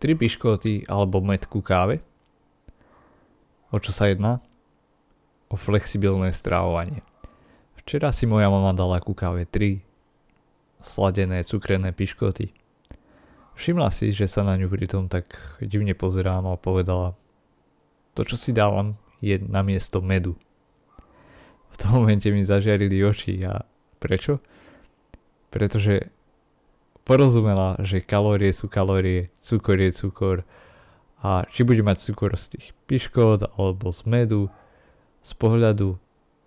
3 piškoty alebo metku kávy. O čo sa jedná? O flexibilné strávovanie. Včera si moja mama dala ku káve 3 sladené cukrené piškoty. Všimla si, že sa na ňu pritom tak divne pozerám a povedala to, čo si dávam, je na miesto medu. V tom momente mi zažiarili oči a prečo? Pretože porozumela, že kalórie sú kalórie, cukor je cukor a či bude mať cukor z tých piškot alebo z medu, z pohľadu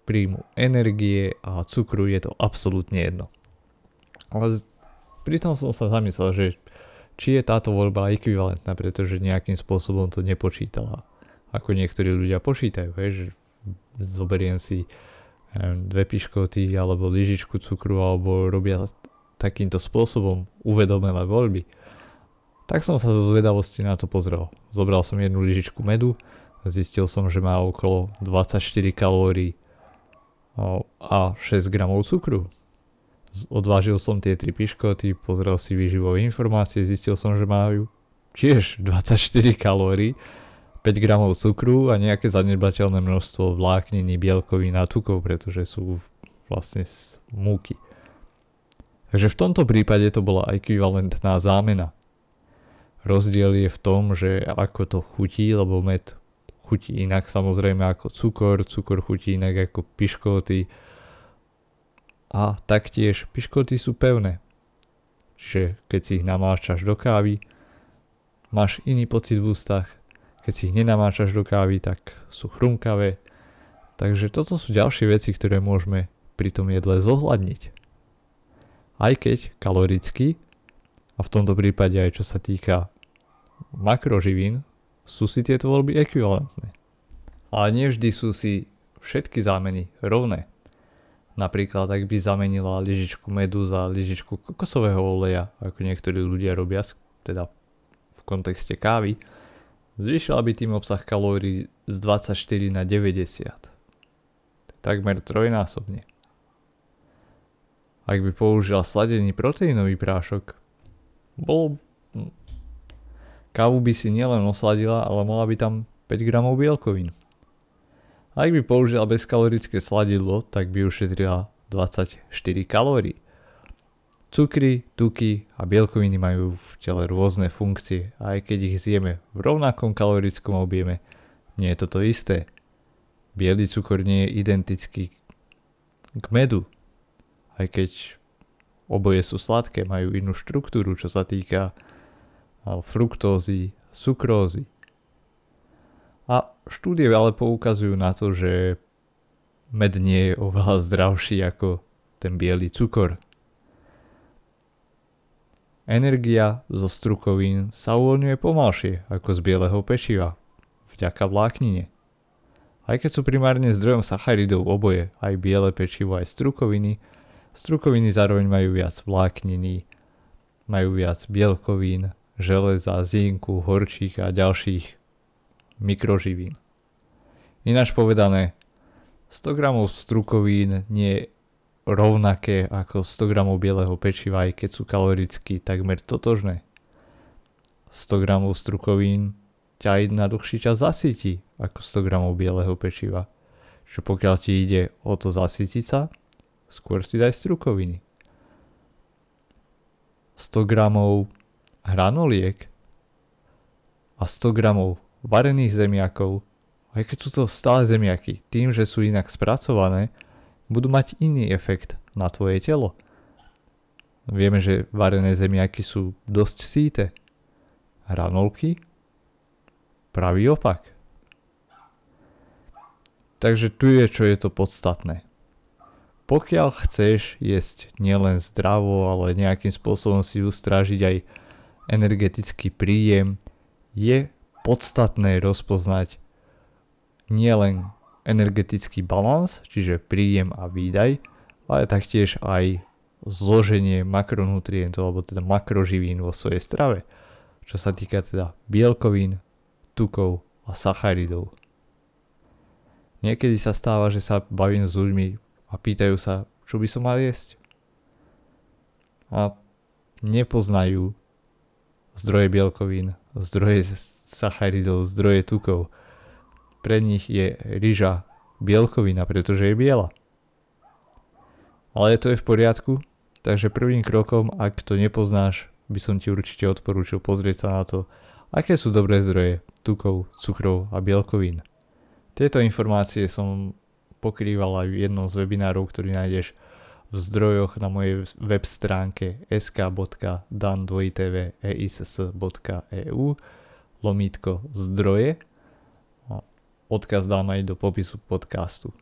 príjmu energie a cukru je to absolútne jedno. Ale pritom som sa zamyslel, že či je táto voľba ekvivalentná, pretože nejakým spôsobom to nepočítala. Ako niektorí ľudia počítajú, že zoberiem si dve piškoty alebo lyžičku cukru alebo robia takýmto spôsobom uvedomelé voľby, tak som sa zo zvedavosti na to pozrel. Zobral som jednu lyžičku medu, zistil som, že má okolo 24 kalórií a 6 gramov cukru. Odvážil som tie tri piškoty, pozrel si výživové informácie, zistil som, že majú tiež 24 kalórií, 5 gramov cukru a nejaké zanedbateľné množstvo vlákniny, bielkovín a tukov, pretože sú vlastne z múky. Takže v tomto prípade to bola ekvivalentná zámena. Rozdiel je v tom, že ako to chutí, lebo med chutí inak samozrejme ako cukor, cukor chutí inak ako piškoty a taktiež piškoty sú pevné. Čiže keď si ich namáčaš do kávy, máš iný pocit v ústach, keď si ich nenamáčaš do kávy, tak sú chrumkavé. Takže toto sú ďalšie veci, ktoré môžeme pri tom jedle zohľadniť aj keď kaloricky, a v tomto prípade aj čo sa týka makroživín, sú si tieto voľby ekvivalentné. Ale nevždy sú si všetky zámeny rovné. Napríklad ak by zamenila lyžičku medu za lyžičku kokosového oleja, ako niektorí ľudia robia, teda v kontexte kávy, zvýšila by tým obsah kalórií z 24 na 90. Takmer trojnásobne. Ak by použila sladený proteínový prášok, bol... Kávu by si nielen osladila, ale mala by tam 5 gramov bielkovín. Ak by použila bezkalorické sladidlo, tak by ušetrila 24 kalórií. Cukry, tuky a bielkoviny majú v tele rôzne funkcie a aj keď ich zjeme v rovnakom kalorickom objeme, nie je to to isté. Bielý cukor nie je identický k medu, aj keď oboje sú sladké, majú inú štruktúru, čo sa týka fruktózy, sukrózy. A štúdie ale poukazujú na to, že med nie je oveľa zdravší ako ten biely cukor. Energia zo strukovín sa uvoľňuje pomalšie ako z bieleho pečiva, vďaka vláknine. Aj keď sú primárne zdrojom sacharidov oboje, aj biele pečivo, aj strukoviny, Strukoviny zároveň majú viac vlákniny, majú viac bielkovín, železa, zinku, horčík a ďalších mikroživín. Ináč povedané, 100 g strukovín nie je rovnaké ako 100 g bieleho pečiva, aj keď sú kaloricky takmer totožné. 100 g strukovín ťa na dlhší čas zasytí ako 100 g bieleho pečiva. Čiže pokiaľ ti ide o to zasytiť sa, skôr si daj strukoviny. 100 gramov hranoliek a 100 gramov varených zemiakov, aj keď sú to stále zemiaky, tým, že sú inak spracované, budú mať iný efekt na tvoje telo. Vieme, že varené zemiaky sú dosť síte. Hranolky? Pravý opak. Takže tu je, čo je to podstatné. Pokiaľ chceš jesť nielen zdravo, ale nejakým spôsobom si ustrážiť aj energetický príjem, je podstatné rozpoznať nielen energetický balans, čiže príjem a výdaj, ale taktiež aj zloženie makronutrientov, alebo teda makroživín vo svojej strave, čo sa týka teda bielkovín, tukov a sacharidov. Niekedy sa stáva, že sa bavím s ľuďmi a pýtajú sa, čo by som mal jesť. A nepoznajú zdroje bielkovín, zdroje sacharidov, zdroje tukov. Pre nich je ryža bielkovina, pretože je biela. Ale to je v poriadku, takže prvým krokom, ak to nepoznáš, by som ti určite odporúčil pozrieť sa na to, aké sú dobré zdroje tukov, cukrov a bielkovín. Tieto informácie som pokrýval aj v jednom z webinárov, ktorý nájdeš v zdrojoch na mojej web stránke sk.dan2tv.eiss.eu lomítko zdroje. Odkaz dám aj do popisu podcastu.